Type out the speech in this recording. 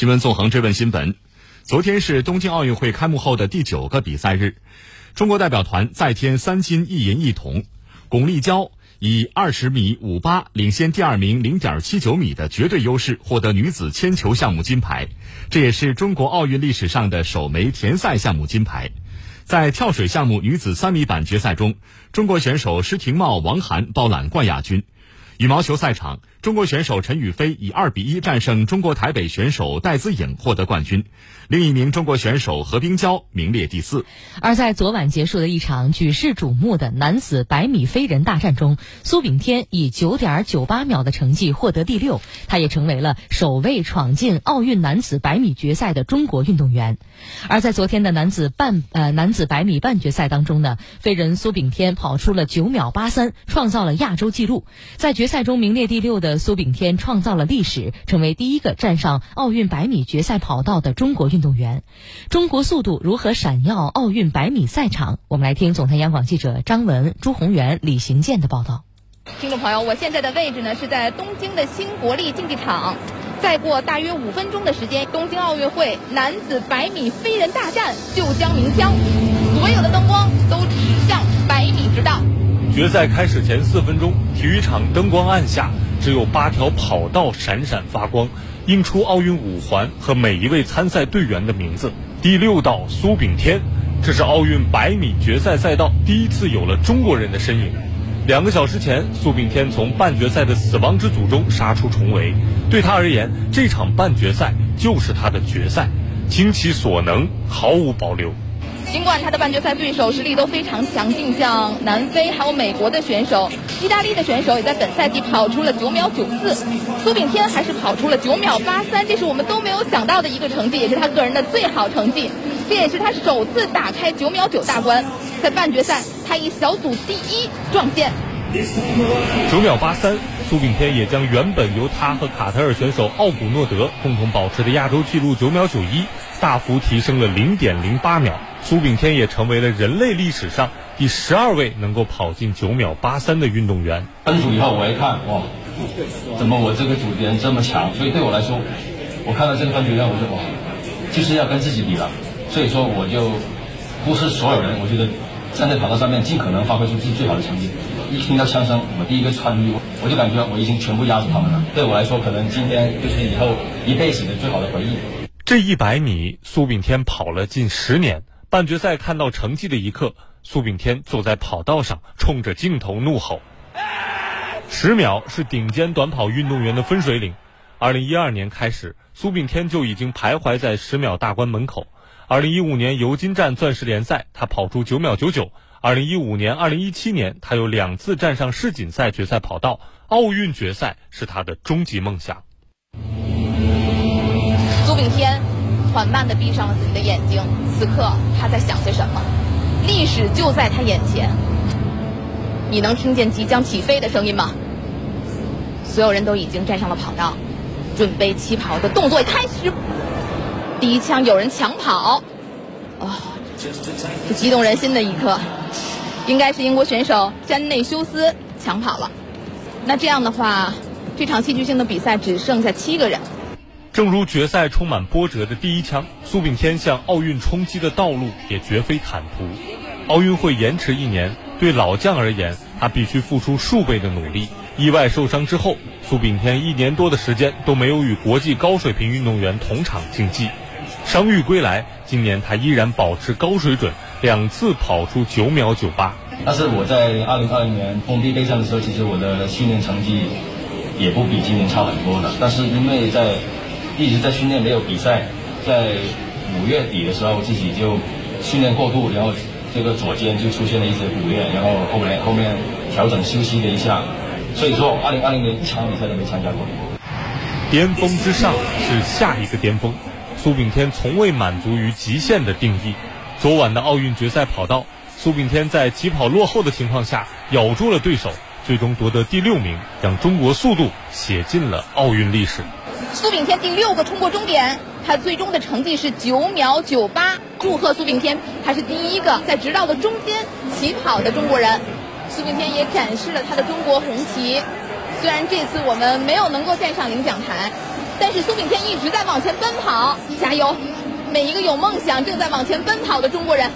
新闻纵横追问新闻：昨天是东京奥运会开幕后的第九个比赛日，中国代表团再添三金一银一铜，巩立姣以二十米五八领先第二名零点七九米的绝对优势获得女子铅球项目金牌，这也是中国奥运历史上的首枚田赛项目金牌。在跳水项目女子三米板决赛中，中国选手施廷懋、王涵包揽冠亚军。羽毛球赛场，中国选手陈雨菲以二比一战胜中国台北选手戴资颖获得冠军，另一名中国选手何冰娇名列第四。而在昨晚结束的一场举世瞩目的男子百米飞人大战中，苏炳添以九点九八秒的成绩获得第六，他也成为了首位闯进奥运男子百米决赛的中国运动员。而在昨天的男子半呃男子百米半决赛当中呢，飞人苏炳添跑出了九秒八三，创造了亚洲纪录，在决。赛中名列第六的苏炳添创造了历史，成为第一个站上奥运百米决赛跑道的中国运动员。中国速度如何闪耀奥运百米赛场？我们来听总台央广记者张文、朱宏元、李行健的报道。听众朋友，我现在的位置呢是在东京的新国立竞技场。再过大约五分钟的时间，东京奥运会男子百米飞人大战就将鸣枪，所有的灯光都指向百米之道。决赛开始前四分钟，体育场灯光暗下，只有八条跑道闪闪发光，映出奥运五环和每一位参赛队员的名字。第六道苏炳添，这是奥运百米决赛赛道第一次有了中国人的身影。两个小时前，苏炳添从半决赛的死亡之组中杀出重围，对他而言，这场半决赛就是他的决赛，倾其所能，毫无保留。尽管他的半决赛对手实力都非常强劲，像南非还有美国的选手，意大利的选手也在本赛季跑出了九秒九四，苏炳添还是跑出了九秒八三，这是我们都没有想到的一个成绩，也是他个人的最好成绩，这也是他首次打开九秒九大关，在半决赛他以小组第一撞线。九秒八三，苏炳添也将原本由他和卡特尔选手奥古诺德共同保持的亚洲纪录九秒九一大幅提升了零点零八秒。苏炳添也成为了人类历史上第十二位能够跑进九秒八三的运动员。分组以后，我一看，哇，怎么我这个组别这么强？所以对我来说，我看到这个分组以后，我就哇，就是要跟自己比了。所以说，我就不是所有人，我觉得站在跑道上面，尽可能发挥出自己最好的成绩。一听到枪声，我第一个穿衣，我就感觉我已经全部压死他们了。对我来说，可能今天就是以后一辈子的最好的回忆。这一百米，苏炳添跑了近十年。半决赛看到成绩的一刻，苏炳添坐在跑道上，冲着镜头怒吼：“十秒是顶尖短跑运动员的分水岭。二零一二年开始，苏炳添就已经徘徊在十秒大关门口。二零一五年尤金站钻石联赛，他跑出九秒九九。”二零一五年、二零一七年，他有两次站上世锦赛决赛跑道，奥运决赛是他的终极梦想。苏炳添缓慢地闭上了自己的眼睛，此刻他在想些什么？历史就在他眼前，你能听见即将起飞的声音吗？所有人都已经站上了跑道，准备起跑的动作开始。第一枪有人抢跑，啊，激动人心的一刻。应该是英国选手詹内修斯抢跑了，那这样的话，这场戏剧性的比赛只剩下七个人。正如决赛充满波折的第一枪，苏炳添向奥运冲击的道路也绝非坦途。奥运会延迟一年，对老将而言，他必须付出数倍的努力。意外受伤之后，苏炳添一年多的时间都没有与国际高水平运动员同场竞技。伤愈归来，今年他依然保持高水准。两次跑出九秒九八，但是我在二零二零年封闭备战的时候，其实我的训练成绩也不比今年差很多的。但是因为在一直在训练，没有比赛，在五月底的时候自己就训练过度，然后这个左肩就出现了一些骨裂，然后后面后面调整休息了一下，所以说二零二零年一场比赛都没参加过。巅峰之上是下一个巅峰，苏炳添从未满足于极限的定义。昨晚的奥运决赛跑道，苏炳添在起跑落后的情况下咬住了对手，最终夺得第六名，让中国速度写进了奥运历史。苏炳添第六个冲过终点，他最终的成绩是九秒九八。祝贺苏炳添，他是第一个在直道的中间起跑的中国人。苏炳添也展示了他的中国红旗。虽然这次我们没有能够站上领奖台，但是苏炳添一直在往前奔跑，加油！每一个有梦想、正在往前奔跑的中国人